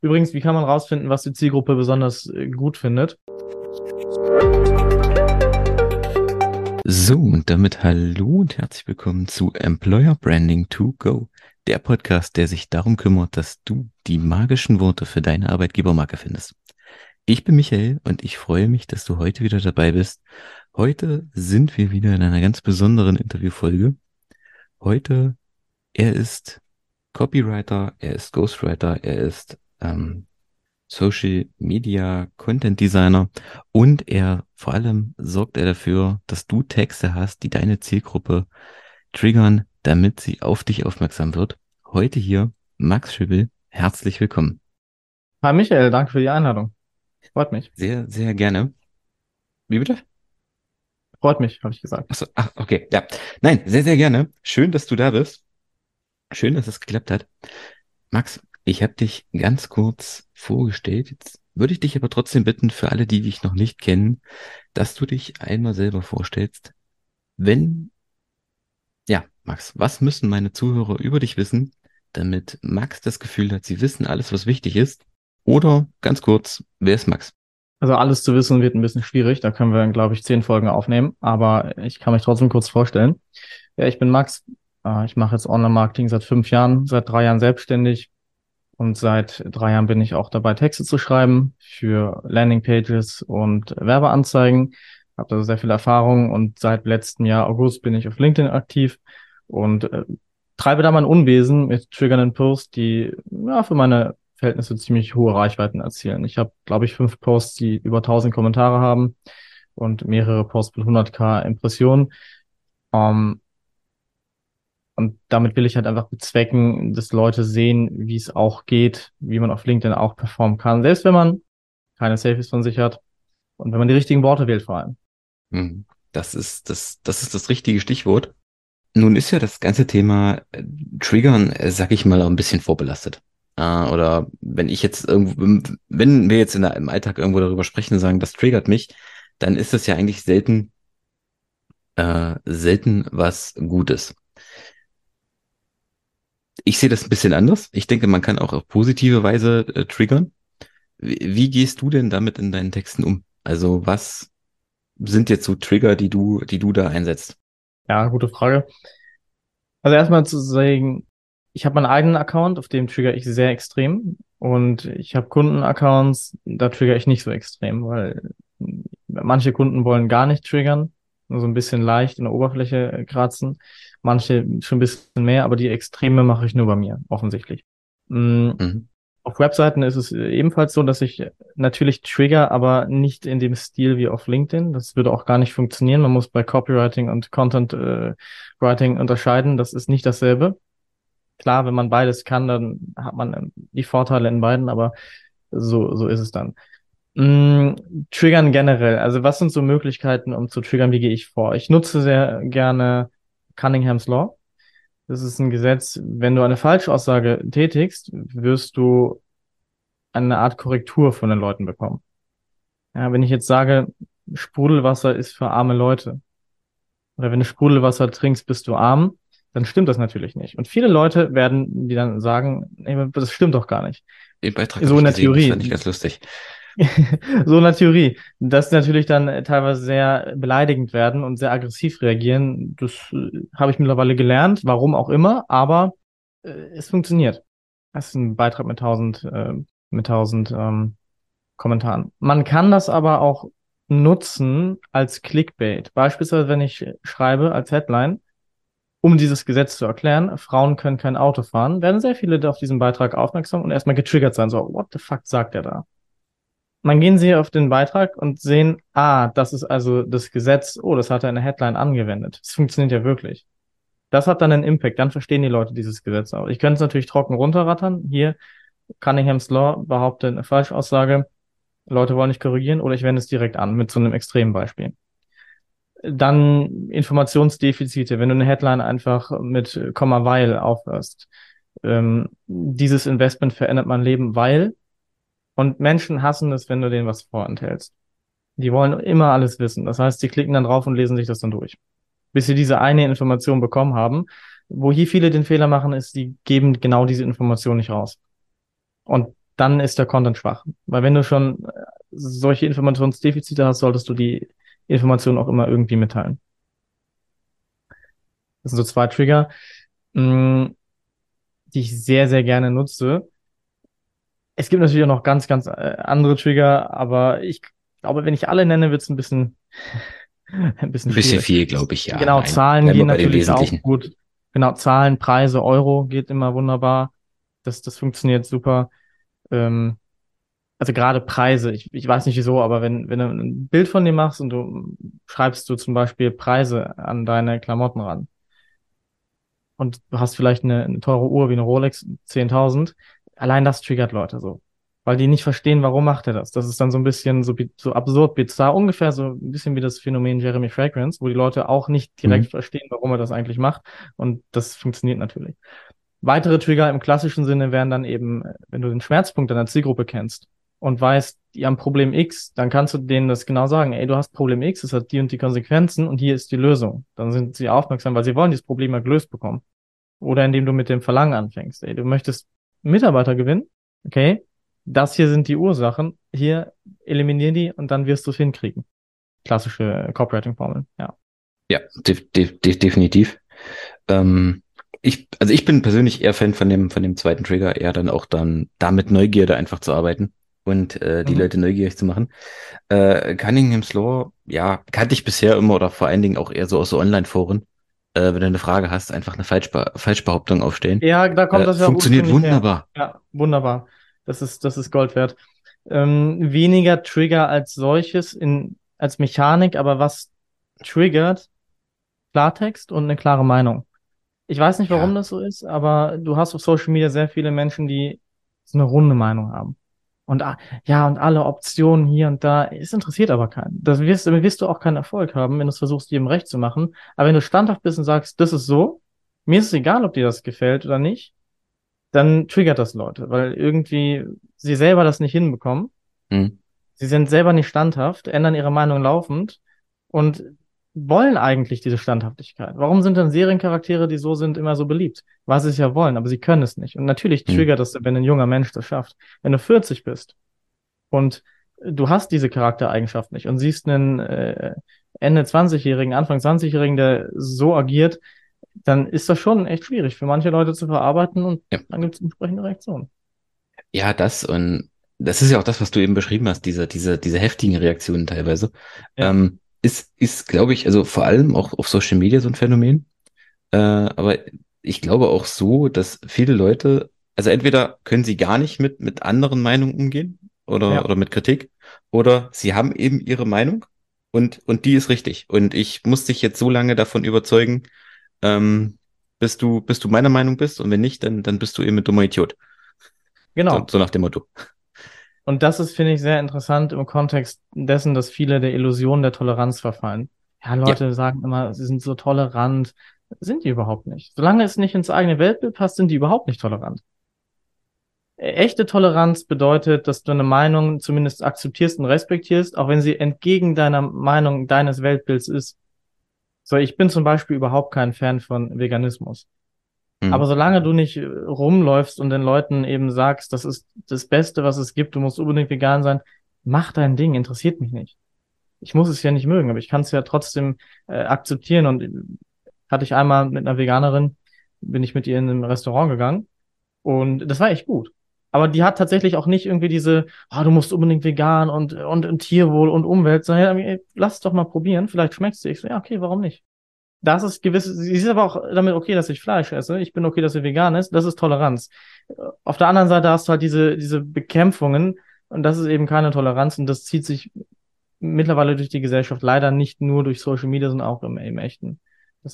Übrigens, wie kann man rausfinden, was die Zielgruppe besonders äh, gut findet? So, und damit hallo und herzlich willkommen zu Employer Branding to Go, der Podcast, der sich darum kümmert, dass du die magischen Worte für deine Arbeitgebermarke findest. Ich bin Michael und ich freue mich, dass du heute wieder dabei bist. Heute sind wir wieder in einer ganz besonderen Interviewfolge. Heute, er ist Copywriter, er ist Ghostwriter, er ist ähm, Social Media Content Designer und er vor allem sorgt er dafür, dass du Texte hast, die deine Zielgruppe triggern, damit sie auf dich aufmerksam wird. Heute hier Max Schübel, herzlich willkommen. Hi Michael, danke für die Einladung. Freut mich. Sehr, sehr gerne. Wie bitte? Freut mich, habe ich gesagt. Achso, ach, okay, ja. Nein, sehr, sehr gerne. Schön, dass du da bist. Schön, dass es geklappt hat. Max, ich habe dich ganz kurz vorgestellt. Jetzt würde ich dich aber trotzdem bitten, für alle, die dich noch nicht kennen, dass du dich einmal selber vorstellst. Wenn, ja, Max, was müssen meine Zuhörer über dich wissen, damit Max das Gefühl hat, sie wissen alles, was wichtig ist? Oder ganz kurz, wer ist Max? Also alles zu wissen wird ein bisschen schwierig. Da können wir, glaube ich, zehn Folgen aufnehmen. Aber ich kann mich trotzdem kurz vorstellen. Ja, ich bin Max. Äh, ich mache jetzt Online-Marketing seit fünf Jahren, seit drei Jahren selbstständig. Und seit drei Jahren bin ich auch dabei, Texte zu schreiben für Landingpages und Werbeanzeigen. Habe da sehr viel Erfahrung und seit letztem Jahr August bin ich auf LinkedIn aktiv und äh, treibe da mein Unwesen mit triggernden Posts, die ja, für meine Verhältnisse ziemlich hohe Reichweiten erzielen. Ich habe, glaube ich, fünf Posts, die über 1000 Kommentare haben und mehrere Posts mit 100k Impressionen. Ähm, und damit will ich halt einfach bezwecken, dass Leute sehen, wie es auch geht, wie man auf LinkedIn auch performen kann, selbst wenn man keine Selfies von sich hat und wenn man die richtigen Worte wählt vor allem. Hm, das ist das, das ist das richtige Stichwort. Nun ist ja das ganze Thema äh, Triggern, äh, sag ich mal, ein bisschen vorbelastet. Äh, oder wenn ich jetzt irgendwo, wenn wir jetzt der, im Alltag irgendwo darüber sprechen und sagen, das triggert mich, dann ist das ja eigentlich selten, äh, selten was Gutes ich sehe das ein bisschen anders. Ich denke, man kann auch auf positive Weise äh, triggern. Wie, wie, gehst du denn damit in deinen Texten um? Also was sind jetzt so Trigger, die du, die du da einsetzt? Ja, gute Frage. Also erstmal zu sagen, ich habe meinen eigenen Account, auf dem trigger ich sehr extrem. Und ich habe Kundenaccounts, da trigger ich nicht so extrem, weil manche Kunden wollen gar nicht triggern, nur so ein bisschen leicht in der Oberfläche kratzen manche schon ein bisschen mehr, aber die Extreme mache ich nur bei mir, offensichtlich. Mhm. Mhm. Auf Webseiten ist es ebenfalls so, dass ich natürlich trigger, aber nicht in dem Stil wie auf LinkedIn. Das würde auch gar nicht funktionieren. Man muss bei Copywriting und Content äh, Writing unterscheiden. Das ist nicht dasselbe. Klar, wenn man beides kann, dann hat man die Vorteile in beiden, aber so, so ist es dann. Mm, triggern generell. Also was sind so Möglichkeiten, um zu triggern? Wie gehe ich vor? Ich nutze sehr gerne Cunningham's Law. Das ist ein Gesetz, wenn du eine Falschaussage tätigst, wirst du eine Art Korrektur von den Leuten bekommen. Ja, wenn ich jetzt sage, Sprudelwasser ist für arme Leute, oder wenn du Sprudelwasser trinkst, bist du arm, dann stimmt das natürlich nicht. Und viele Leute werden, die dann sagen, nee, das stimmt doch gar nicht. Den Beitrag so in der gesehen, Theorie. Das fand ich ganz lustig. so eine Theorie. Dass natürlich dann äh, teilweise sehr beleidigend werden und sehr aggressiv reagieren, das äh, habe ich mittlerweile gelernt, warum auch immer, aber äh, es funktioniert. Das ist ein Beitrag mit 1000, äh, mit 1000 ähm, Kommentaren. Man kann das aber auch nutzen als Clickbait. Beispielsweise, wenn ich schreibe als Headline, um dieses Gesetz zu erklären, Frauen können kein Auto fahren, werden sehr viele auf diesen Beitrag aufmerksam und erstmal getriggert sein. So, what the fuck sagt er da? Dann gehen Sie auf den Beitrag und sehen, ah, das ist also das Gesetz, oh, das hat er in der Headline angewendet. Das funktioniert ja wirklich. Das hat dann einen Impact, dann verstehen die Leute dieses Gesetz auch. Ich könnte es natürlich trocken runterrattern. Hier, Cunningham's Law behauptet eine Falschaussage. Leute wollen nicht korrigieren oder ich wende es direkt an mit so einem extremen Beispiel. Dann Informationsdefizite, wenn du eine Headline einfach mit Komma weil aufhörst. Ähm, dieses Investment verändert mein Leben, weil und Menschen hassen es, wenn du denen was vorenthältst. Die wollen immer alles wissen. Das heißt, sie klicken dann drauf und lesen sich das dann durch. Bis sie diese eine Information bekommen haben. Wo hier viele den Fehler machen, ist, die geben genau diese Information nicht raus. Und dann ist der Content schwach. Weil wenn du schon äh, solche Informationsdefizite hast, solltest du die Informationen auch immer irgendwie mitteilen. Das sind so zwei Trigger, mm, die ich sehr, sehr gerne nutze. Es gibt natürlich auch noch ganz, ganz äh, andere Trigger, aber ich glaube, wenn ich alle nenne, wird es ein bisschen, ein bisschen, ein bisschen viel, glaube ich, ja. Genau, Nein, Zahlen gehen natürlich auch gut. Genau, Zahlen, Preise, Euro geht immer wunderbar. Das, das funktioniert super. Ähm, also gerade Preise, ich, ich weiß nicht wieso, aber wenn, wenn du ein Bild von dir machst und du schreibst du zum Beispiel Preise an deine Klamotten ran und du hast vielleicht eine, eine teure Uhr wie eine Rolex 10.000, allein das triggert Leute so. Weil die nicht verstehen, warum macht er das. Das ist dann so ein bisschen so, so absurd bizarr, ungefähr so ein bisschen wie das Phänomen Jeremy Fragrance, wo die Leute auch nicht direkt mhm. verstehen, warum er das eigentlich macht. Und das funktioniert natürlich. Weitere Trigger im klassischen Sinne wären dann eben, wenn du den Schmerzpunkt deiner Zielgruppe kennst und weißt, die haben Problem X, dann kannst du denen das genau sagen, ey, du hast Problem X, es hat die und die Konsequenzen und hier ist die Lösung. Dann sind sie aufmerksam, weil sie wollen dieses Problem mal gelöst bekommen. Oder indem du mit dem Verlangen anfängst, ey, du möchtest Mitarbeiter gewinnen, okay, das hier sind die Ursachen, hier eliminier die und dann wirst du es hinkriegen. Klassische Copywriting-Formeln, ja. Ja, de de de definitiv. Ähm, ich, also ich bin persönlich eher Fan von dem, von dem zweiten Trigger, eher dann auch dann damit Neugierde einfach zu arbeiten und äh, die mhm. Leute neugierig zu machen. Äh, Cunningham's Law, ja, kannte ich bisher immer oder vor allen Dingen auch eher so aus so Online-Foren. Äh, wenn du eine Frage hast, einfach eine Falschbe Falschbehauptung aufstellen. Ja, da kommt äh, das ja Funktioniert wunderbar. Her. Ja, wunderbar. Das ist, das ist Gold wert. Ähm, weniger Trigger als solches in, als Mechanik, aber was triggert? Klartext und eine klare Meinung. Ich weiß nicht, warum ja. das so ist, aber du hast auf Social Media sehr viele Menschen, die so eine runde Meinung haben. Und ah, ja, und alle Optionen hier und da, es interessiert aber keinen. Das wirst, damit wirst du auch keinen Erfolg haben, wenn du es versuchst, jedem recht zu machen. Aber wenn du standhaft bist und sagst, das ist so, mir ist es egal, ob dir das gefällt oder nicht, dann triggert das Leute, weil irgendwie sie selber das nicht hinbekommen. Mhm. Sie sind selber nicht standhaft, ändern ihre Meinung laufend und wollen eigentlich diese Standhaftigkeit? Warum sind dann Seriencharaktere, die so sind, immer so beliebt? Weil sie es ja wollen, aber sie können es nicht. Und natürlich hm. triggert das, wenn ein junger Mensch das schafft. Wenn du 40 bist und du hast diese Charaktereigenschaft nicht und siehst einen äh, Ende 20-Jährigen, Anfang 20-Jährigen, der so agiert, dann ist das schon echt schwierig für manche Leute zu verarbeiten und ja. dann gibt es entsprechende Reaktionen. Ja, das und das ist ja auch das, was du eben beschrieben hast, diese, diese, diese heftigen Reaktionen teilweise. Ja. Ähm, ist, ist glaube ich, also vor allem auch auf Social Media so ein Phänomen. Äh, aber ich glaube auch so, dass viele Leute, also entweder können sie gar nicht mit, mit anderen Meinungen umgehen oder, ja. oder mit Kritik, oder sie haben eben ihre Meinung und, und die ist richtig. Und ich muss dich jetzt so lange davon überzeugen, ähm, bis du, bis du meiner Meinung bist und wenn nicht, dann, dann bist du eben ein dummer Idiot. Genau. So, so nach dem Motto. Und das ist, finde ich, sehr interessant im Kontext dessen, dass viele der Illusion der Toleranz verfallen. Ja, Leute ja. sagen immer, sie sind so tolerant. Sind die überhaupt nicht. Solange es nicht ins eigene Weltbild passt, sind die überhaupt nicht tolerant. Echte Toleranz bedeutet, dass du eine Meinung zumindest akzeptierst und respektierst, auch wenn sie entgegen deiner Meinung, deines Weltbilds ist. So, ich bin zum Beispiel überhaupt kein Fan von Veganismus. Mhm. Aber solange du nicht äh, rumläufst und den Leuten eben sagst, das ist das Beste, was es gibt, du musst unbedingt vegan sein, mach dein Ding, interessiert mich nicht. Ich muss es ja nicht mögen, aber ich kann es ja trotzdem äh, akzeptieren. Und äh, hatte ich einmal mit einer Veganerin, bin ich mit ihr in ein Restaurant gegangen und das war echt gut. Aber die hat tatsächlich auch nicht irgendwie diese, oh, du musst unbedingt vegan und, und, und Tierwohl und Umwelt, sondern ey, lass es doch mal probieren, vielleicht schmeckt's dir. Ich so, ja, okay, warum nicht? Das ist gewiss, sie ist aber auch damit okay, dass ich Fleisch esse. Ich bin okay, dass sie vegan ist. Das ist Toleranz. Auf der anderen Seite hast du halt diese, diese Bekämpfungen und das ist eben keine Toleranz und das zieht sich mittlerweile durch die Gesellschaft leider nicht nur durch Social Media, sondern auch im, im Echten.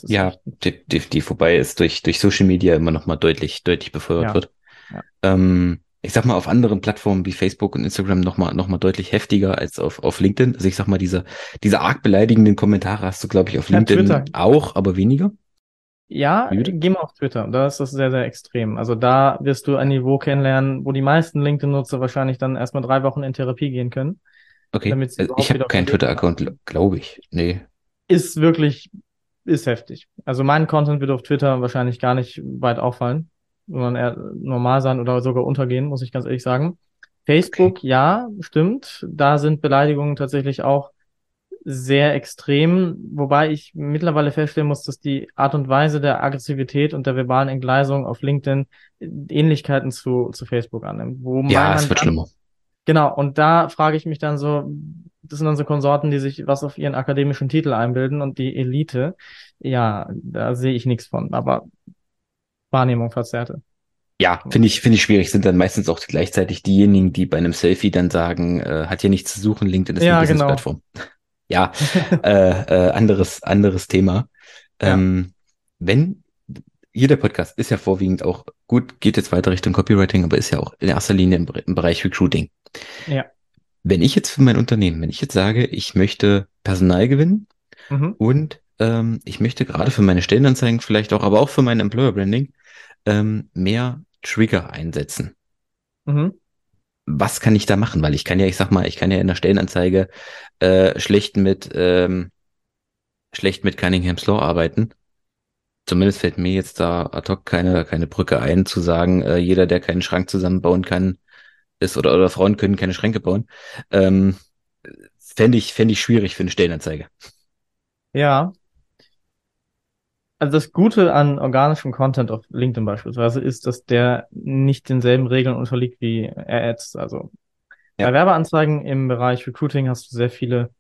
ja, definitiv. Wobei es durch, durch Social Media immer noch mal deutlich, deutlich befeuert ja. wird. Ja. Ähm, ich sag mal, auf anderen Plattformen wie Facebook und Instagram nochmal noch mal deutlich heftiger als auf, auf LinkedIn. Also ich sag mal, diese, diese arg beleidigenden Kommentare hast du, glaube ich, auf LinkedIn ja, auch, aber weniger. Ja, geh mal auf Twitter. Da ist das sehr, sehr extrem. Also da wirst du ein Niveau kennenlernen, wo die meisten LinkedIn-Nutzer wahrscheinlich dann erstmal drei Wochen in Therapie gehen können. Okay, also ich habe keinen Twitter-Account, glaube ich. Nee. Ist wirklich, ist heftig. Also mein Content wird auf Twitter wahrscheinlich gar nicht weit auffallen sondern eher normal sein oder sogar untergehen, muss ich ganz ehrlich sagen. Facebook, ja, stimmt. Da sind Beleidigungen tatsächlich auch sehr extrem, wobei ich mittlerweile feststellen muss, dass die Art und Weise der Aggressivität und der verbalen Entgleisung auf LinkedIn Ähnlichkeiten zu, zu Facebook annimmt. Wo ja, es wird dann, schlimmer. Genau, und da frage ich mich dann so, das sind dann so Konsorten, die sich was auf ihren akademischen Titel einbilden und die Elite, ja, da sehe ich nichts von, aber Wahrnehmung verzerrte. Ja, finde ich, finde ich schwierig. Sind dann meistens auch gleichzeitig diejenigen, die bei einem Selfie dann sagen, äh, hat hier nichts zu suchen, LinkedIn ist ja, eine genau. Plattform. ja, äh, äh, anderes, anderes Thema. Ja. Ähm, wenn hier der Podcast ist ja vorwiegend auch gut, geht jetzt weiter Richtung Copywriting, aber ist ja auch in erster Linie im, im Bereich Recruiting. Ja. Wenn ich jetzt für mein Unternehmen, wenn ich jetzt sage, ich möchte Personal gewinnen mhm. und ähm, ich möchte gerade für meine Stellenanzeigen vielleicht auch, aber auch für mein Employer Branding ähm, mehr Trigger einsetzen. Mhm. Was kann ich da machen? Weil ich kann ja, ich sag mal, ich kann ja in der Stellenanzeige äh, schlecht mit ähm, schlecht mit Cunningham's Law arbeiten. Zumindest fällt mir jetzt da ad hoc keine, keine Brücke ein, zu sagen, äh, jeder, der keinen Schrank zusammenbauen kann, ist oder, oder Frauen können keine Schränke bauen. Ähm, Fände ich, fänd ich schwierig für eine Stellenanzeige. Ja, also das Gute an organischem Content auf LinkedIn beispielsweise ist, dass der nicht denselben Regeln unterliegt wie Ads. Also ja. bei Werbeanzeigen im Bereich Recruiting hast du sehr viele,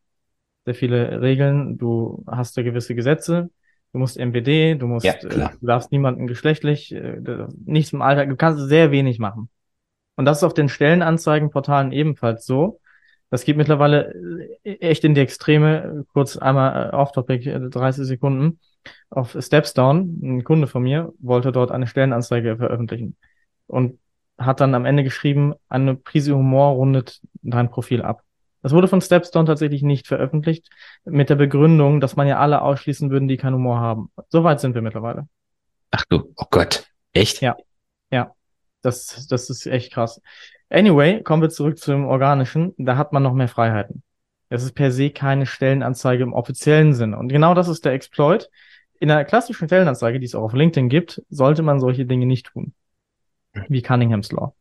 sehr viele Regeln. Du hast da gewisse Gesetze. Du musst MBD, du musst, ja, äh, du darfst niemanden geschlechtlich, äh, nichts im Alter, du kannst sehr wenig machen. Und das ist auf den Stellenanzeigenportalen ebenfalls so. Das geht mittlerweile äh, echt in die Extreme. Kurz einmal off-topic, 30 Sekunden auf Stepstone, ein Kunde von mir, wollte dort eine Stellenanzeige veröffentlichen und hat dann am Ende geschrieben, eine Prise Humor rundet dein Profil ab. Das wurde von Stepstone tatsächlich nicht veröffentlicht, mit der Begründung, dass man ja alle ausschließen würden, die keinen Humor haben. Soweit sind wir mittlerweile. Ach du, oh Gott, echt? Ja, ja, das, das ist echt krass. Anyway, kommen wir zurück zum Organischen. Da hat man noch mehr Freiheiten. Es ist per se keine Stellenanzeige im offiziellen Sinne. Und genau das ist der Exploit. In einer klassischen Stellenanzeige, die es auch auf LinkedIn gibt, sollte man solche Dinge nicht tun. Wie Cunningham's Law.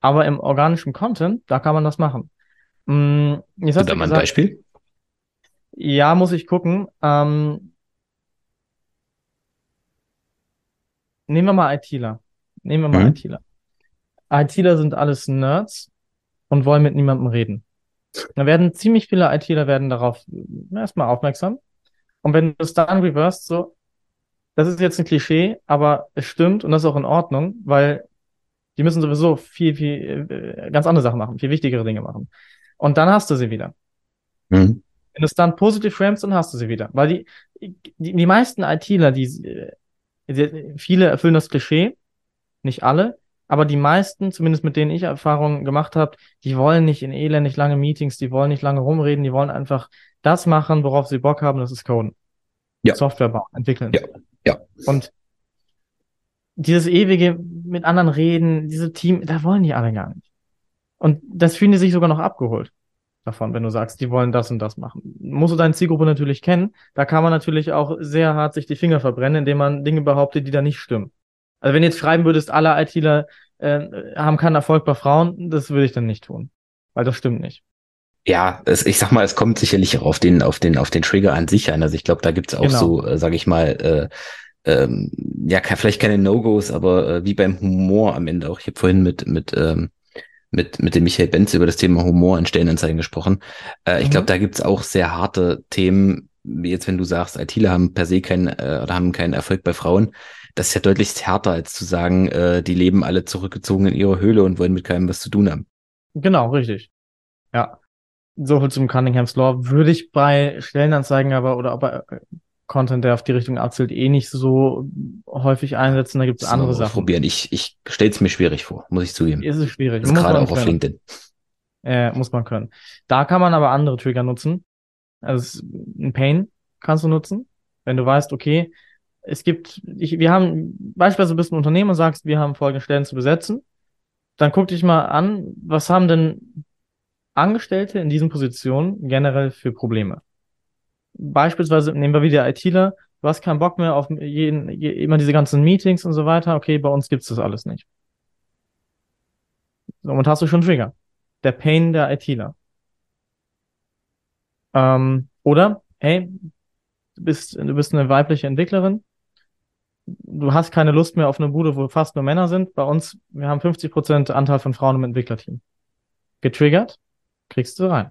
Aber im organischen Content, da kann man das machen. Hm, jetzt hast du da mal ein Beispiel? Ja, muss ich gucken. Ähm, nehmen wir mal ITler. Nehmen wir mal mhm. ITler. ITler sind alles Nerds und wollen mit niemandem reden. Da werden ziemlich viele ITler werden darauf erstmal aufmerksam und wenn du es dann reverst, so, das ist jetzt ein Klischee, aber es stimmt und das ist auch in Ordnung, weil die müssen sowieso viel, viel, äh, ganz andere Sachen machen, viel wichtigere Dinge machen. Und dann hast du sie wieder. Mhm. Wenn du es dann positiv framest, dann hast du sie wieder. Weil die, die, die meisten ITler, die, die, viele erfüllen das Klischee, nicht alle, aber die meisten, zumindest mit denen ich Erfahrungen gemacht habe, die wollen nicht in elendig lange Meetings, die wollen nicht lange rumreden, die wollen einfach das machen, worauf sie Bock haben, das ist Coden. Ja. Software bauen, entwickeln. Ja. ja. Und dieses ewige mit anderen reden, diese Team, da wollen die alle gar nicht. Und das fühlen die sich sogar noch abgeholt davon, wenn du sagst, die wollen das und das machen. Musst du deine Zielgruppe natürlich kennen. Da kann man natürlich auch sehr hart sich die Finger verbrennen, indem man Dinge behauptet, die da nicht stimmen. Also wenn du jetzt schreiben würdest, alle ITler äh, haben keinen Erfolg bei Frauen, das würde ich dann nicht tun. Weil das stimmt nicht ja, es, ich sag mal, es kommt sicherlich auch auf den, auf den, auf den Trigger an sich an. Also ich glaube, da gibt's auch genau. so, äh, sage ich mal, äh, ähm, ja, vielleicht keine No-Gos, aber äh, wie beim Humor am Ende auch. Ich habe vorhin mit, mit, ähm, mit, mit dem Michael Benz über das Thema Humor in Stellenanzeigen gesprochen. Äh, mhm. Ich glaube, da gibt's auch sehr harte Themen, wie jetzt, wenn du sagst, ITler haben per se keinen äh, oder haben keinen Erfolg bei Frauen. Das ist ja deutlich härter, als zu sagen, äh, die leben alle zurückgezogen in ihrer Höhle und wollen mit keinem was zu tun haben. Genau, richtig. Ja so viel zum Cunningham's Law würde ich bei Stellenanzeigen aber oder bei äh, Content, der auf die Richtung abzielt, eh nicht so häufig einsetzen. Da gibt es andere Sachen. Probieren. Ich, ich stelle es mir schwierig vor, muss ich zugeben. Ist es schwierig. Das gerade auch können. auf LinkedIn. Äh, muss man können. Da kann man aber andere Trigger nutzen. Also ein Pain kannst du nutzen, wenn du weißt, okay, es gibt, ich, wir haben, beispielsweise du bist ein Unternehmen und sagst, wir haben folgende Stellen zu besetzen. Dann guck dich mal an, was haben denn Angestellte in diesen Positionen generell für Probleme? Beispielsweise nehmen wir wieder ITler, du hast keinen Bock mehr auf jeden, immer diese ganzen Meetings und so weiter. Okay, bei uns gibt's das alles nicht. Somit hast du schon Trigger. Der Pain der ITler. Ähm, oder, hey, du bist, du bist eine weibliche Entwicklerin. Du hast keine Lust mehr auf eine Bude, wo fast nur Männer sind. Bei uns, wir haben 50% Anteil von Frauen im Entwicklerteam. Getriggert, kriegst du rein.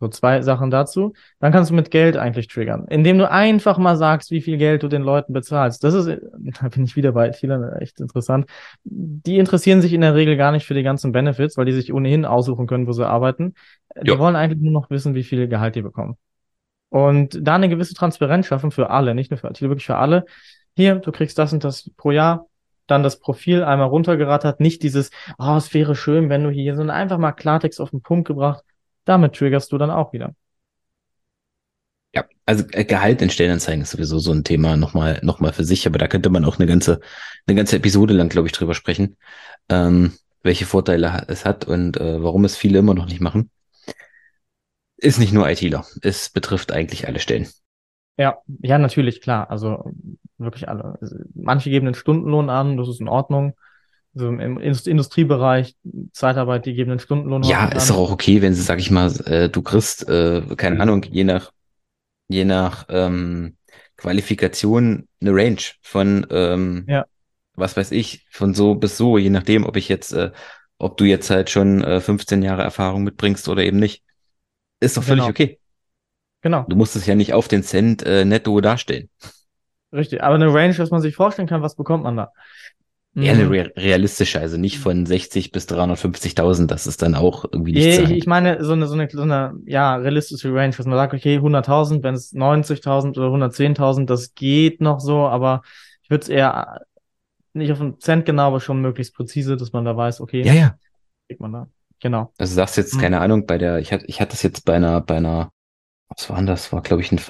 So zwei Sachen dazu. Dann kannst du mit Geld eigentlich triggern, indem du einfach mal sagst, wie viel Geld du den Leuten bezahlst. Das ist, da bin ich wieder bei Thielern, echt interessant. Die interessieren sich in der Regel gar nicht für die ganzen Benefits, weil die sich ohnehin aussuchen können, wo sie arbeiten. Die jo. wollen eigentlich nur noch wissen, wie viel Gehalt die bekommen. Und da eine gewisse Transparenz schaffen für alle, nicht nur für Thiele, wirklich für alle. Hier, du kriegst das und das pro Jahr, dann das Profil einmal runtergerattert, nicht dieses, oh, es wäre schön, wenn du hier, sondern einfach mal Klartext auf den Punkt gebracht damit triggerst du dann auch wieder. Ja, also äh, Gehalt in Stellenanzeigen ist sowieso so ein Thema nochmal noch mal für sich, aber da könnte man auch eine ganze, eine ganze Episode lang, glaube ich, drüber sprechen, ähm, welche Vorteile es hat und äh, warum es viele immer noch nicht machen. Ist nicht nur ITler, es betrifft eigentlich alle Stellen. Ja, ja, natürlich, klar. Also wirklich alle. Manche geben den Stundenlohn an, das ist in Ordnung so im Industriebereich, Zeitarbeit, die geben einen Stundenlohn. Ja, ist doch auch okay, wenn sie, sag ich mal, äh, du kriegst, äh, keine mhm. Ahnung, je nach, je nach ähm, Qualifikation eine Range von, ähm, ja. was weiß ich, von so bis so, je nachdem, ob ich jetzt, äh, ob du jetzt halt schon äh, 15 Jahre Erfahrung mitbringst oder eben nicht. Ist doch völlig genau. okay. Genau. Du musst es ja nicht auf den Cent äh, netto darstellen. Richtig, aber eine Range, was man sich vorstellen kann, was bekommt man da? Eher eine mhm. realistische, also nicht von 60 bis 350.000, das ist dann auch irgendwie nicht nee, Ich meine, so eine, so eine, so eine, ja, realistische Range, dass man sagt, okay, 100.000, wenn es 90.000 oder 110.000, das geht noch so, aber ich würde es eher nicht auf einen Cent genau, aber schon möglichst präzise, dass man da weiß, okay. Ja, ja. Kriegt man da. Genau. Also du sagst jetzt, mhm. keine Ahnung, bei der, ich hatte, ich hatte das jetzt bei einer, bei einer, was war denn das? War, glaube ich, ein,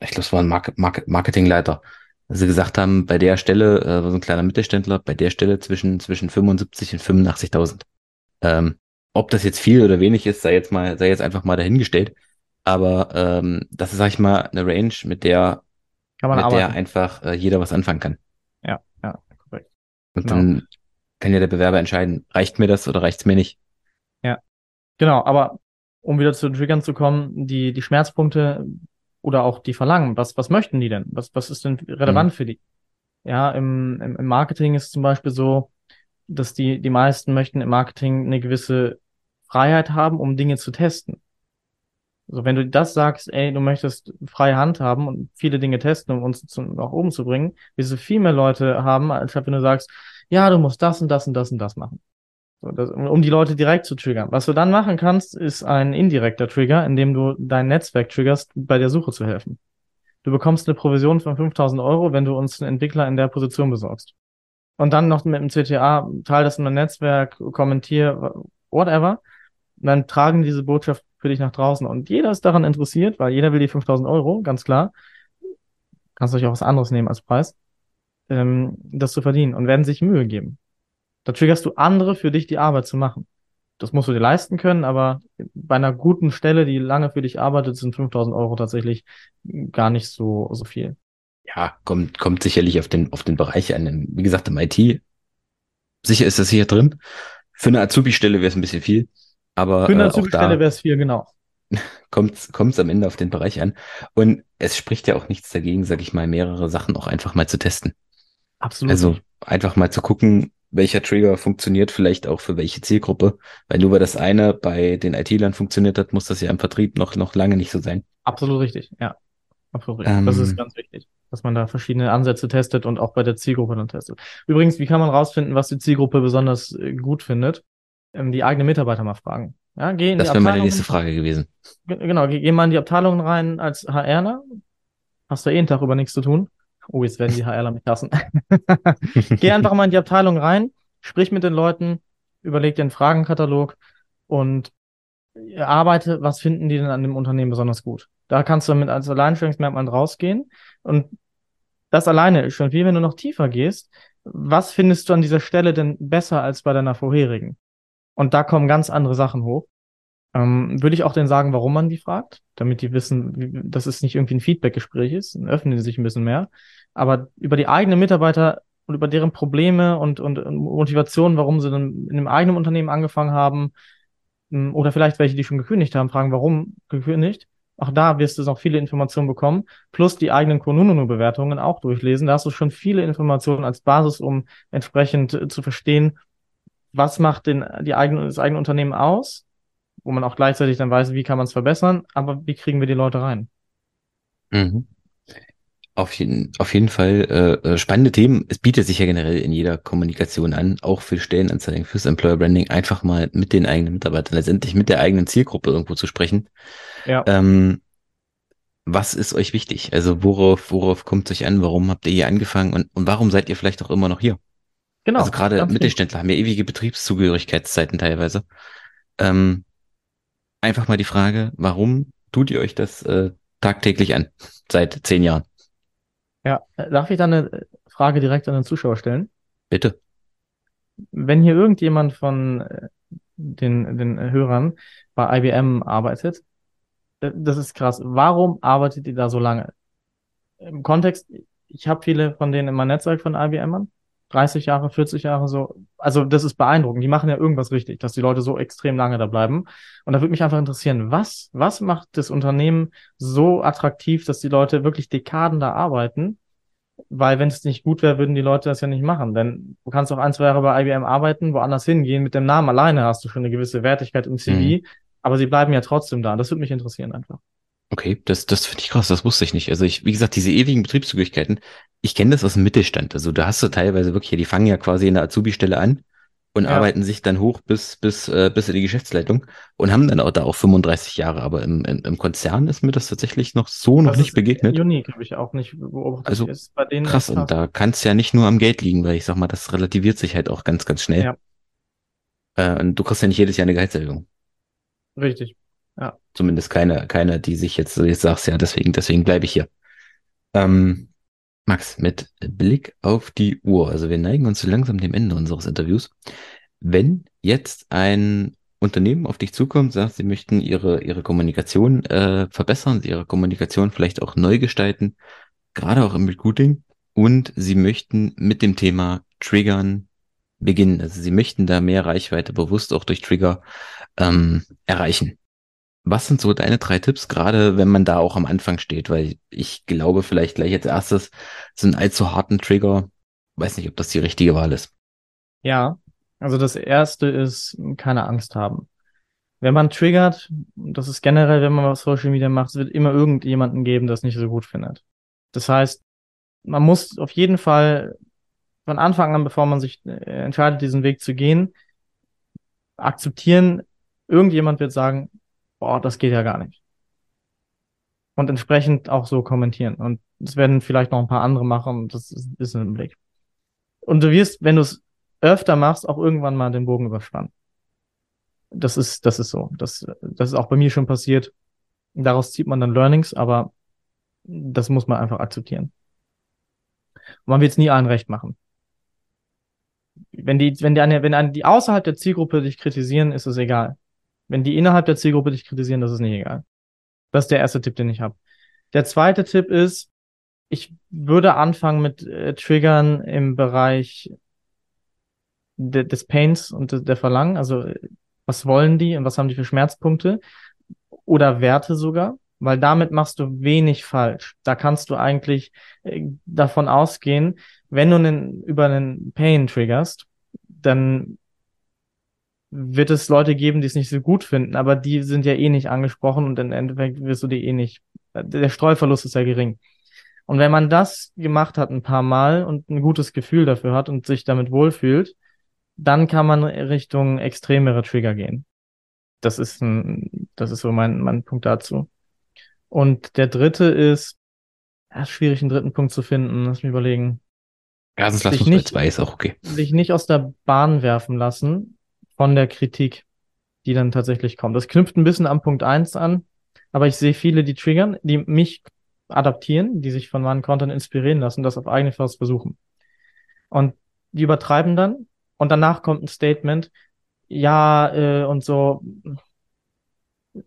ich glaube, es war ein Market, Market, Marketingleiter sie gesagt haben, bei der Stelle, äh, so ein kleiner Mittelständler, bei der Stelle zwischen, zwischen 75 und 85.000. Ähm, ob das jetzt viel oder wenig ist, sei jetzt mal, sei jetzt einfach mal dahingestellt. Aber ähm, das ist, sag ich mal, eine Range, mit der, mit arbeiten. der einfach äh, jeder was anfangen kann. Ja, ja, korrekt. Und genau. dann kann ja der Bewerber entscheiden, reicht mir das oder reicht's mir nicht. Ja, genau. Aber um wieder zu Triggern zu kommen, die, die Schmerzpunkte oder auch die verlangen. Was, was möchten die denn? Was, was ist denn relevant mhm. für die? Ja, im, im, im Marketing ist es zum Beispiel so, dass die, die meisten möchten im Marketing eine gewisse Freiheit haben, um Dinge zu testen. Also wenn du das sagst, ey, du möchtest freie Hand haben und viele Dinge testen, um uns zu, nach oben zu bringen, wirst du viel mehr Leute haben, als wenn du sagst, ja, du musst das und das und das und das machen. So, das, um die Leute direkt zu triggern. Was du dann machen kannst, ist ein indirekter Trigger, indem du dein Netzwerk triggerst, bei der Suche zu helfen. Du bekommst eine Provision von 5000 Euro, wenn du uns einen Entwickler in der Position besorgst. Und dann noch mit dem CTA, teil das in dein Netzwerk, kommentier, whatever. Und dann tragen diese Botschaft für dich nach draußen. Und jeder ist daran interessiert, weil jeder will die 5000 Euro, ganz klar. Kannst euch auch was anderes nehmen als Preis, ähm, das zu verdienen und werden sich Mühe geben. Da triggerst du andere für dich die Arbeit zu machen. Das musst du dir leisten können, aber bei einer guten Stelle, die lange für dich arbeitet, sind 5000 Euro tatsächlich gar nicht so, so viel. Ja, kommt, kommt sicherlich auf den, auf den Bereich an. Wie gesagt, im IT, sicher ist das hier drin. Für eine Azubi-Stelle wäre es ein bisschen viel, aber für eine äh, Azubi-Stelle wäre es viel, genau. Kommt es am Ende auf den Bereich an. Und es spricht ja auch nichts dagegen, sag ich mal, mehrere Sachen auch einfach mal zu testen. Absolut. Also einfach mal zu gucken, welcher Trigger funktioniert vielleicht auch für welche Zielgruppe. Weil nur weil das eine bei den IT-Lern funktioniert hat, muss das ja im Vertrieb noch, noch lange nicht so sein. Absolut richtig, ja. Absolut richtig. Ähm, das ist ähm. ganz wichtig, dass man da verschiedene Ansätze testet und auch bei der Zielgruppe dann testet. Übrigens, wie kann man rausfinden, was die Zielgruppe besonders äh, gut findet? Ähm, die eigenen Mitarbeiter mal fragen. Ja, geh in das wäre meine nächste Frage gewesen. Genau, geh, geh mal in die Abteilungen rein als HRler. Hast du eh einen Tag über nichts zu tun. Oh, jetzt werden die HRler mich hassen. Geh einfach mal in die Abteilung rein, sprich mit den Leuten, überleg den Fragenkatalog und arbeite, was finden die denn an dem Unternehmen besonders gut. Da kannst du mit als Alleinstellungsmerkmal rausgehen und das alleine ist schon viel, wenn du noch tiefer gehst. Was findest du an dieser Stelle denn besser als bei deiner vorherigen? Und da kommen ganz andere Sachen hoch. Ähm, würde ich auch denen sagen, warum man die fragt, damit die wissen, dass es nicht irgendwie ein Feedback-Gespräch ist, dann öffnen sie sich ein bisschen mehr. Aber über die eigenen Mitarbeiter und über deren Probleme und, und, Motivationen, warum sie in einem eigenen Unternehmen angefangen haben, hm, oder vielleicht welche, die schon gekündigt haben, fragen, warum gekündigt. Auch da wirst du noch viele Informationen bekommen, plus die eigenen Konunu-Bewertungen auch durchlesen. Da hast du schon viele Informationen als Basis, um entsprechend äh, zu verstehen, was macht den, die eigene, das eigene Unternehmen aus, wo man auch gleichzeitig dann weiß, wie kann man es verbessern, aber wie kriegen wir die Leute rein? Mhm. Auf jeden, auf jeden Fall äh, äh, spannende Themen. Es bietet sich ja generell in jeder Kommunikation an, auch für Stellenanzeigen, fürs Employer Branding, einfach mal mit den eigenen Mitarbeitern, letztendlich mit der eigenen Zielgruppe irgendwo zu sprechen. Ja. Ähm, was ist euch wichtig? Also worauf, worauf kommt es euch an? Warum habt ihr hier angefangen und, und warum seid ihr vielleicht auch immer noch hier? Genau. Also gerade Mittelständler haben ja ewige Betriebszugehörigkeitszeiten teilweise. Ähm, einfach mal die Frage, warum tut ihr euch das äh, tagtäglich an? Seit zehn Jahren. Ja, darf ich da eine Frage direkt an den Zuschauer stellen? Bitte. Wenn hier irgendjemand von äh, den, den Hörern bei IBM arbeitet, äh, das ist krass. Warum arbeitet ihr da so lange? Im Kontext, ich habe viele von denen in meinem Netzwerk von IBMern. 30 Jahre, 40 Jahre so. Also das ist beeindruckend. Die machen ja irgendwas richtig, dass die Leute so extrem lange da bleiben. Und da würde mich einfach interessieren, was, was macht das Unternehmen so attraktiv, dass die Leute wirklich Dekaden da arbeiten? Weil wenn es nicht gut wäre, würden die Leute das ja nicht machen. Denn du kannst auch ein, zwei Jahre bei IBM arbeiten, woanders hingehen. Mit dem Namen alleine hast du schon eine gewisse Wertigkeit im CV. Mhm. Aber sie bleiben ja trotzdem da. Das würde mich interessieren einfach. Okay, das, das finde ich krass, das wusste ich nicht. Also ich, wie gesagt, diese ewigen Betriebszugehörigkeiten, ich kenne das aus dem Mittelstand. Also da hast du teilweise wirklich, die fangen ja quasi in der Azubi-Stelle an und ja. arbeiten sich dann hoch bis, bis, äh, bis in die Geschäftsleitung und haben dann auch da auch 35 Jahre. Aber im, im, im Konzern ist mir das tatsächlich noch so noch nicht begegnet. Unique habe ich auch nicht beobachtet. Also krass, und da kann es ja nicht nur am Geld liegen, weil ich sag mal, das relativiert sich halt auch ganz, ganz schnell. Ja. Äh, und du kriegst ja nicht jedes Jahr eine Gehaltserhöhung. Richtig. Ja. Zumindest keine, keine, die sich jetzt, jetzt sagst, ja, deswegen, deswegen bleibe ich hier. Ähm, Max, mit Blick auf die Uhr, also wir neigen uns langsam dem Ende unseres Interviews. Wenn jetzt ein Unternehmen auf dich zukommt, sagt, sie möchten ihre, ihre Kommunikation äh, verbessern, ihre Kommunikation vielleicht auch neu gestalten, gerade auch im Recruiting, und sie möchten mit dem Thema Triggern beginnen. Also sie möchten da mehr Reichweite bewusst auch durch Trigger ähm, erreichen. Was sind so deine drei Tipps, gerade wenn man da auch am Anfang steht? Weil ich glaube, vielleicht gleich als erstes so einen allzu harten Trigger. Weiß nicht, ob das die richtige Wahl ist. Ja, also das erste ist keine Angst haben. Wenn man triggert, das ist generell, wenn man was Social Media macht, es wird immer irgendjemanden geben, es nicht so gut findet. Das heißt, man muss auf jeden Fall von Anfang an, bevor man sich äh, entscheidet, diesen Weg zu gehen, akzeptieren, irgendjemand wird sagen, boah, das geht ja gar nicht. Und entsprechend auch so kommentieren. Und das werden vielleicht noch ein paar andere machen. Das ist, ist im Blick. Und du wirst, wenn du es öfter machst, auch irgendwann mal den Bogen überspannen. Das ist, das ist so. Das, das ist auch bei mir schon passiert. Daraus zieht man dann Learnings, aber das muss man einfach akzeptieren. Und man wird es nie allen recht machen. Wenn die, wenn die, wenn eine, die außerhalb der Zielgruppe dich kritisieren, ist es egal. Wenn die innerhalb der Zielgruppe dich kritisieren, das ist nicht egal. Das ist der erste Tipp, den ich habe. Der zweite Tipp ist, ich würde anfangen mit äh, Triggern im Bereich de des Pains und de der Verlangen. Also was wollen die und was haben die für Schmerzpunkte oder Werte sogar, weil damit machst du wenig falsch. Da kannst du eigentlich äh, davon ausgehen, wenn du einen, über einen Pain triggerst, dann wird es Leute geben, die es nicht so gut finden, aber die sind ja eh nicht angesprochen und im Endeffekt wirst du die eh nicht. Der Streuverlust ist ja gering. Und wenn man das gemacht hat ein paar Mal und ein gutes Gefühl dafür hat und sich damit wohlfühlt, dann kann man Richtung extremere Trigger gehen. Das ist ein, das ist so mein, mein Punkt dazu. Und der dritte ist, ja, schwierig, einen dritten Punkt zu finden. Lass mich überlegen. Ja, sonst lass uns bei zwei, ist auch okay. Sich nicht aus der Bahn werfen lassen von der Kritik, die dann tatsächlich kommt. Das knüpft ein bisschen am Punkt eins an, aber ich sehe viele, die triggern, die mich adaptieren, die sich von meinem Content inspirieren lassen, das auf eigene Faust versuchen. Und die übertreiben dann und danach kommt ein Statement, ja, äh, und so,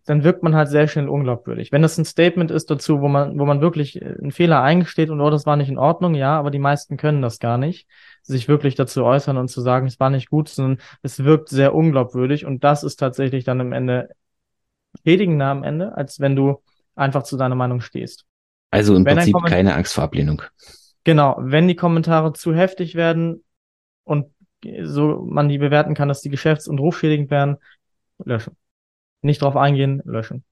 dann wirkt man halt sehr schnell unglaubwürdig. Wenn das ein Statement ist dazu, wo man, wo man wirklich einen Fehler eingesteht und oh, das war nicht in Ordnung, ja, aber die meisten können das gar nicht, sich wirklich dazu äußern und zu sagen, es war nicht gut, sondern es wirkt sehr unglaubwürdig und das ist tatsächlich dann am Ende schädigender am Ende, als wenn du einfach zu deiner Meinung stehst. Also im wenn Prinzip keine Angst vor Ablehnung. Genau, wenn die Kommentare zu heftig werden und so man die bewerten kann, dass die geschäfts- und rufschädigend werden, löschen. Nicht drauf eingehen, löschen.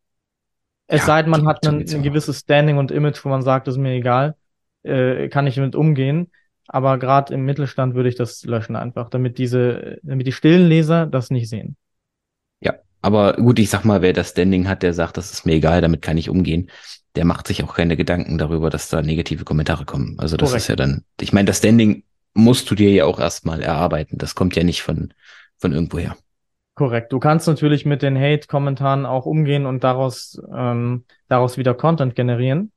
Es ja, sei denn, man hat ein, ein gewisses Standing und Image, wo man sagt, das ist mir egal, äh, kann ich damit umgehen. Aber gerade im Mittelstand würde ich das löschen einfach, damit diese, damit die stillen Leser das nicht sehen. Ja, aber gut, ich sag mal, wer das Standing hat, der sagt, das ist mir egal, damit kann ich umgehen. Der macht sich auch keine Gedanken darüber, dass da negative Kommentare kommen. Also das Korrekt. ist ja dann, ich meine, das Standing musst du dir ja auch erstmal erarbeiten. Das kommt ja nicht von, von irgendwoher. Korrekt. Du kannst natürlich mit den Hate-Kommentaren auch umgehen und daraus, ähm, daraus wieder Content generieren.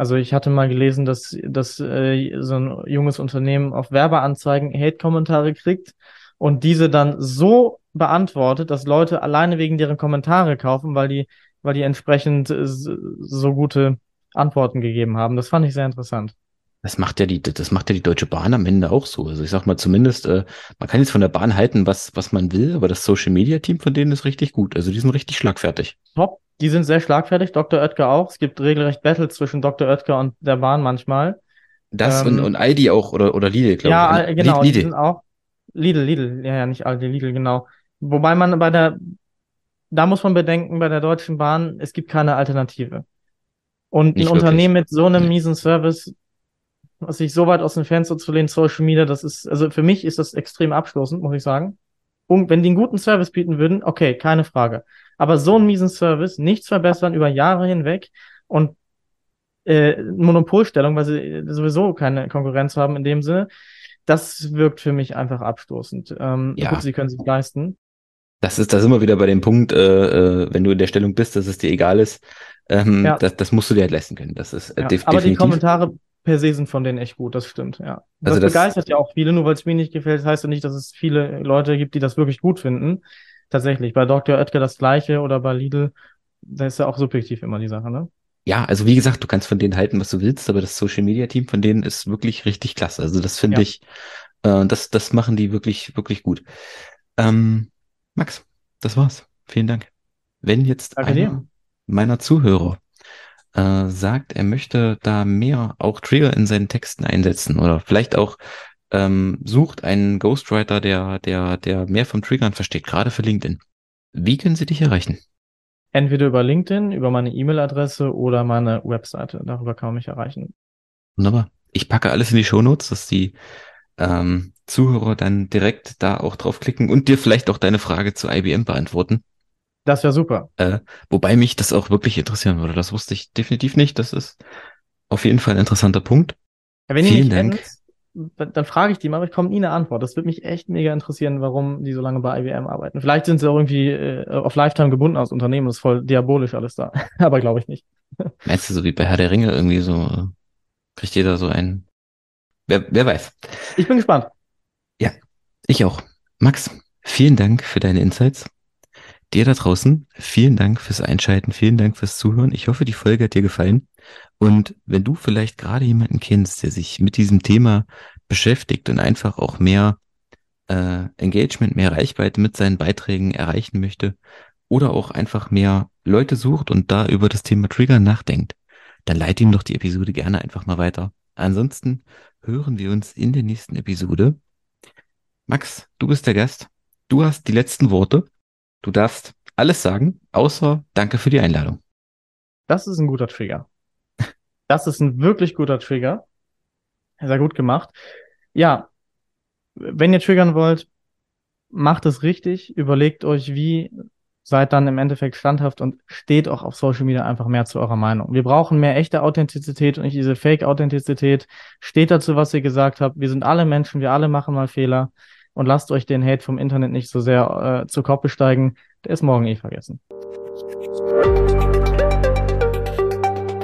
Also ich hatte mal gelesen, dass, dass äh, so ein junges Unternehmen auf Werbeanzeigen Hate-Kommentare kriegt und diese dann so beantwortet, dass Leute alleine wegen deren Kommentare kaufen, weil die, weil die entsprechend äh, so gute Antworten gegeben haben. Das fand ich sehr interessant. Das macht ja die, das macht ja die Deutsche Bahn am Ende auch so. Also ich sag mal zumindest, äh, man kann jetzt von der Bahn halten, was, was man will, aber das Social Media Team von denen ist richtig gut. Also die sind richtig schlagfertig. Top. Die sind sehr schlagfertig. Dr. Oetker auch. Es gibt regelrecht Battles zwischen Dr. Oetker und der Bahn manchmal. Das ähm, und, und Aldi auch oder, oder Lidl, glaube ja, ich. Ja, genau. Lidl. Die sind auch. Lidl, Lidl. Ja, ja, nicht Aldi, Lidl, genau. Wobei man bei der, da muss man bedenken, bei der Deutschen Bahn, es gibt keine Alternative. Und nicht ein wirklich. Unternehmen mit so einem miesen Service sich so weit aus dem Fenster zu lehnen, Social Media, das ist, also für mich ist das extrem abstoßend, muss ich sagen. Um, wenn die einen guten Service bieten würden, okay, keine Frage. Aber so einen miesen Service, nichts verbessern über Jahre hinweg und äh, Monopolstellung, weil sie sowieso keine Konkurrenz haben in dem Sinne, das wirkt für mich einfach abstoßend. Ähm, ja. Gut, sie können sich leisten. Das ist, das immer wieder bei dem Punkt, äh, äh, wenn du in der Stellung bist, dass es dir egal ist, ähm, ja. das, das musst du dir halt leisten können. Das ist äh, ja, def aber definitiv. die Kommentare per se sind von denen echt gut, das stimmt, ja. Das, also das begeistert ja auch viele, nur weil es mir nicht gefällt, heißt ja nicht, dass es viele Leute gibt, die das wirklich gut finden. Tatsächlich, bei Dr. Oetker das gleiche oder bei Lidl, da ist ja auch subjektiv immer die Sache, ne? Ja, also wie gesagt, du kannst von denen halten, was du willst, aber das Social Media Team von denen ist wirklich richtig klasse. Also das finde ja. ich, äh, das, das machen die wirklich, wirklich gut. Ähm, Max, das war's. Vielen Dank. Wenn jetzt Danke einer dir. meiner Zuhörer äh, sagt, er möchte da mehr auch Trigger in seinen Texten einsetzen oder vielleicht auch ähm, sucht einen Ghostwriter, der, der, der mehr vom Triggern versteht, gerade für LinkedIn. Wie können sie dich erreichen? Entweder über LinkedIn, über meine E-Mail-Adresse oder meine Webseite. Darüber kann man mich erreichen. Wunderbar. Ich packe alles in die Shownotes, dass die ähm, Zuhörer dann direkt da auch draufklicken und dir vielleicht auch deine Frage zu IBM beantworten. Das wäre super. Äh, wobei mich das auch wirklich interessieren würde. Das wusste ich definitiv nicht. Das ist auf jeden Fall ein interessanter Punkt. Ja, wenn Vielen Dank. Kennt, dann frage ich die mal, aber ich komme nie eine Antwort. Das würde mich echt mega interessieren, warum die so lange bei IBM arbeiten. Vielleicht sind sie auch irgendwie äh, auf Lifetime gebunden als Unternehmen. Das ist voll diabolisch alles da. aber glaube ich nicht. Meinst du, so wie bei Herr der Ringe irgendwie so, äh, kriegt jeder so einen, wer, wer weiß. Ich bin gespannt. Ja, ich auch. Max, vielen Dank für deine Insights. Dir da draußen, vielen Dank fürs Einschalten, vielen Dank fürs Zuhören. Ich hoffe, die Folge hat dir gefallen. Und wenn du vielleicht gerade jemanden kennst, der sich mit diesem Thema beschäftigt und einfach auch mehr äh, Engagement, mehr Reichweite mit seinen Beiträgen erreichen möchte oder auch einfach mehr Leute sucht und da über das Thema Trigger nachdenkt, dann leite ihm doch die Episode gerne einfach mal weiter. Ansonsten hören wir uns in der nächsten Episode. Max, du bist der Gast. Du hast die letzten Worte. Du darfst alles sagen, außer Danke für die Einladung. Das ist ein guter Trigger. Das ist ein wirklich guter Trigger. Sehr gut gemacht. Ja, wenn ihr triggern wollt, macht es richtig, überlegt euch, wie, seid dann im Endeffekt standhaft und steht auch auf Social Media einfach mehr zu eurer Meinung. Wir brauchen mehr echte Authentizität und nicht diese Fake-Authentizität. Steht dazu, was ihr gesagt habt. Wir sind alle Menschen, wir alle machen mal Fehler und lasst euch den Hate vom Internet nicht so sehr äh, zu Kopf besteigen. Der ist morgen eh vergessen.